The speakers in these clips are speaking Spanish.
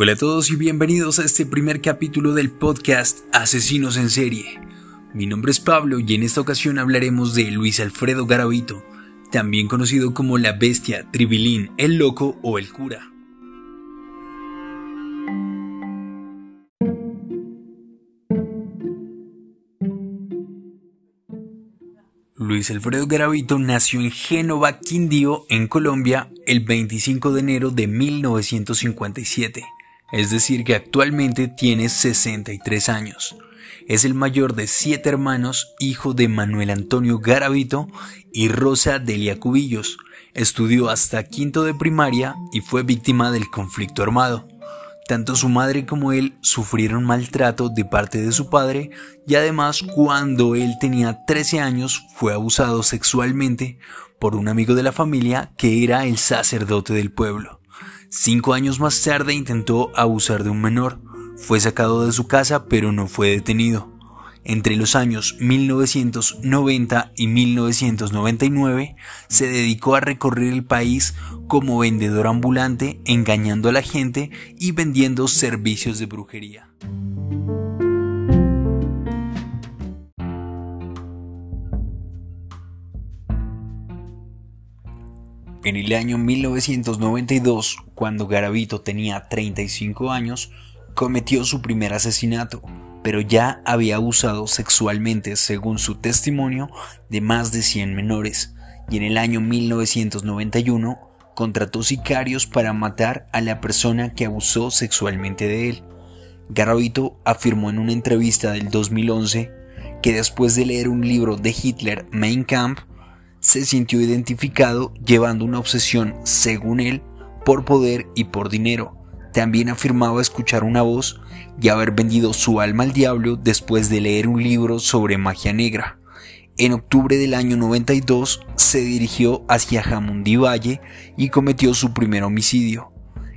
Hola a todos y bienvenidos a este primer capítulo del podcast Asesinos en Serie. Mi nombre es Pablo y en esta ocasión hablaremos de Luis Alfredo Garavito, también conocido como la bestia, Tribilín, el loco o el cura. Luis Alfredo Garavito nació en Génova, Quindío, en Colombia, el 25 de enero de 1957 es decir que actualmente tiene 63 años. Es el mayor de siete hermanos, hijo de Manuel Antonio Garavito y Rosa Delia Cubillos. Estudió hasta quinto de primaria y fue víctima del conflicto armado. Tanto su madre como él sufrieron maltrato de parte de su padre y además cuando él tenía 13 años fue abusado sexualmente por un amigo de la familia que era el sacerdote del pueblo. Cinco años más tarde intentó abusar de un menor. Fue sacado de su casa pero no fue detenido. Entre los años 1990 y 1999 se dedicó a recorrer el país como vendedor ambulante, engañando a la gente y vendiendo servicios de brujería. En el año 1992, cuando Garavito tenía 35 años, cometió su primer asesinato, pero ya había abusado sexualmente, según su testimonio, de más de 100 menores, y en el año 1991 contrató sicarios para matar a la persona que abusó sexualmente de él. Garavito afirmó en una entrevista del 2011 que después de leer un libro de Hitler, Mein Kampf, se sintió identificado llevando una obsesión, según él, por poder y por dinero. También afirmaba escuchar una voz y haber vendido su alma al diablo después de leer un libro sobre magia negra. En octubre del año 92 se dirigió hacia Jamundí Valle y cometió su primer homicidio.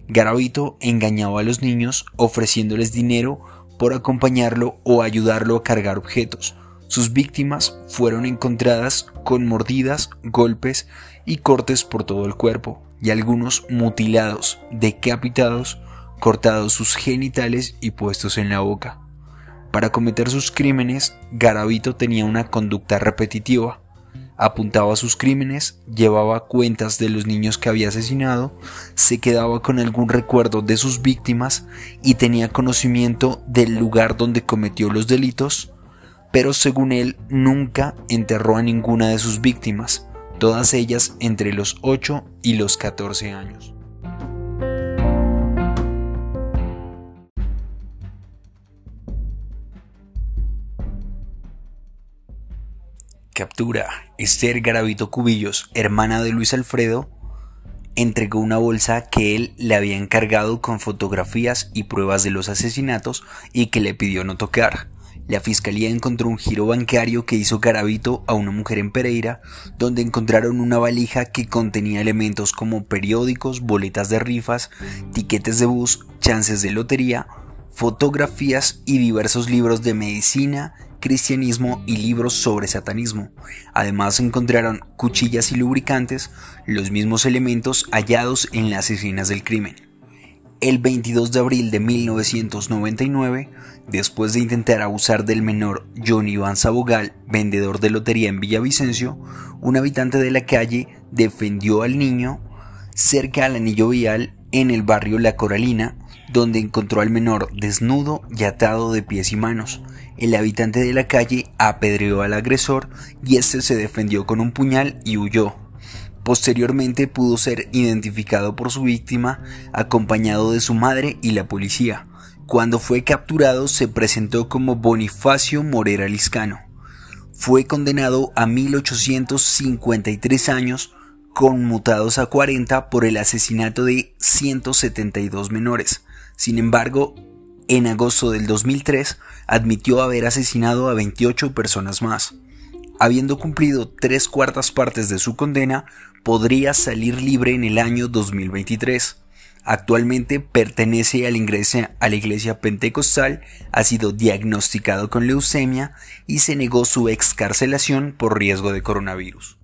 Garavito engañaba a los niños ofreciéndoles dinero por acompañarlo o ayudarlo a cargar objetos, sus víctimas fueron encontradas con mordidas, golpes y cortes por todo el cuerpo, y algunos mutilados, decapitados, cortados sus genitales y puestos en la boca. Para cometer sus crímenes, Garavito tenía una conducta repetitiva. Apuntaba sus crímenes, llevaba cuentas de los niños que había asesinado, se quedaba con algún recuerdo de sus víctimas y tenía conocimiento del lugar donde cometió los delitos pero según él nunca enterró a ninguna de sus víctimas, todas ellas entre los 8 y los 14 años. Captura. Esther Garavito Cubillos, hermana de Luis Alfredo, entregó una bolsa que él le había encargado con fotografías y pruebas de los asesinatos y que le pidió no tocar. La fiscalía encontró un giro bancario que hizo Garavito a una mujer en Pereira, donde encontraron una valija que contenía elementos como periódicos, boletas de rifas, tiquetes de bus, chances de lotería, fotografías y diversos libros de medicina, cristianismo y libros sobre satanismo. Además encontraron cuchillas y lubricantes, los mismos elementos hallados en las escenas del crimen. El 22 de abril de 1999, después de intentar abusar del menor John Iván Sabogal, vendedor de lotería en Villavicencio, un habitante de la calle defendió al niño cerca al anillo vial en el barrio La Coralina, donde encontró al menor desnudo y atado de pies y manos. El habitante de la calle apedreó al agresor y este se defendió con un puñal y huyó. Posteriormente pudo ser identificado por su víctima, acompañado de su madre y la policía. Cuando fue capturado se presentó como Bonifacio Morera Liscano. Fue condenado a 1853 años, conmutados a 40 por el asesinato de 172 menores. Sin embargo, en agosto del 2003 admitió haber asesinado a 28 personas más. Habiendo cumplido tres cuartas partes de su condena, podría salir libre en el año 2023. Actualmente pertenece a la, iglesia, a la iglesia pentecostal, ha sido diagnosticado con leucemia y se negó su excarcelación por riesgo de coronavirus.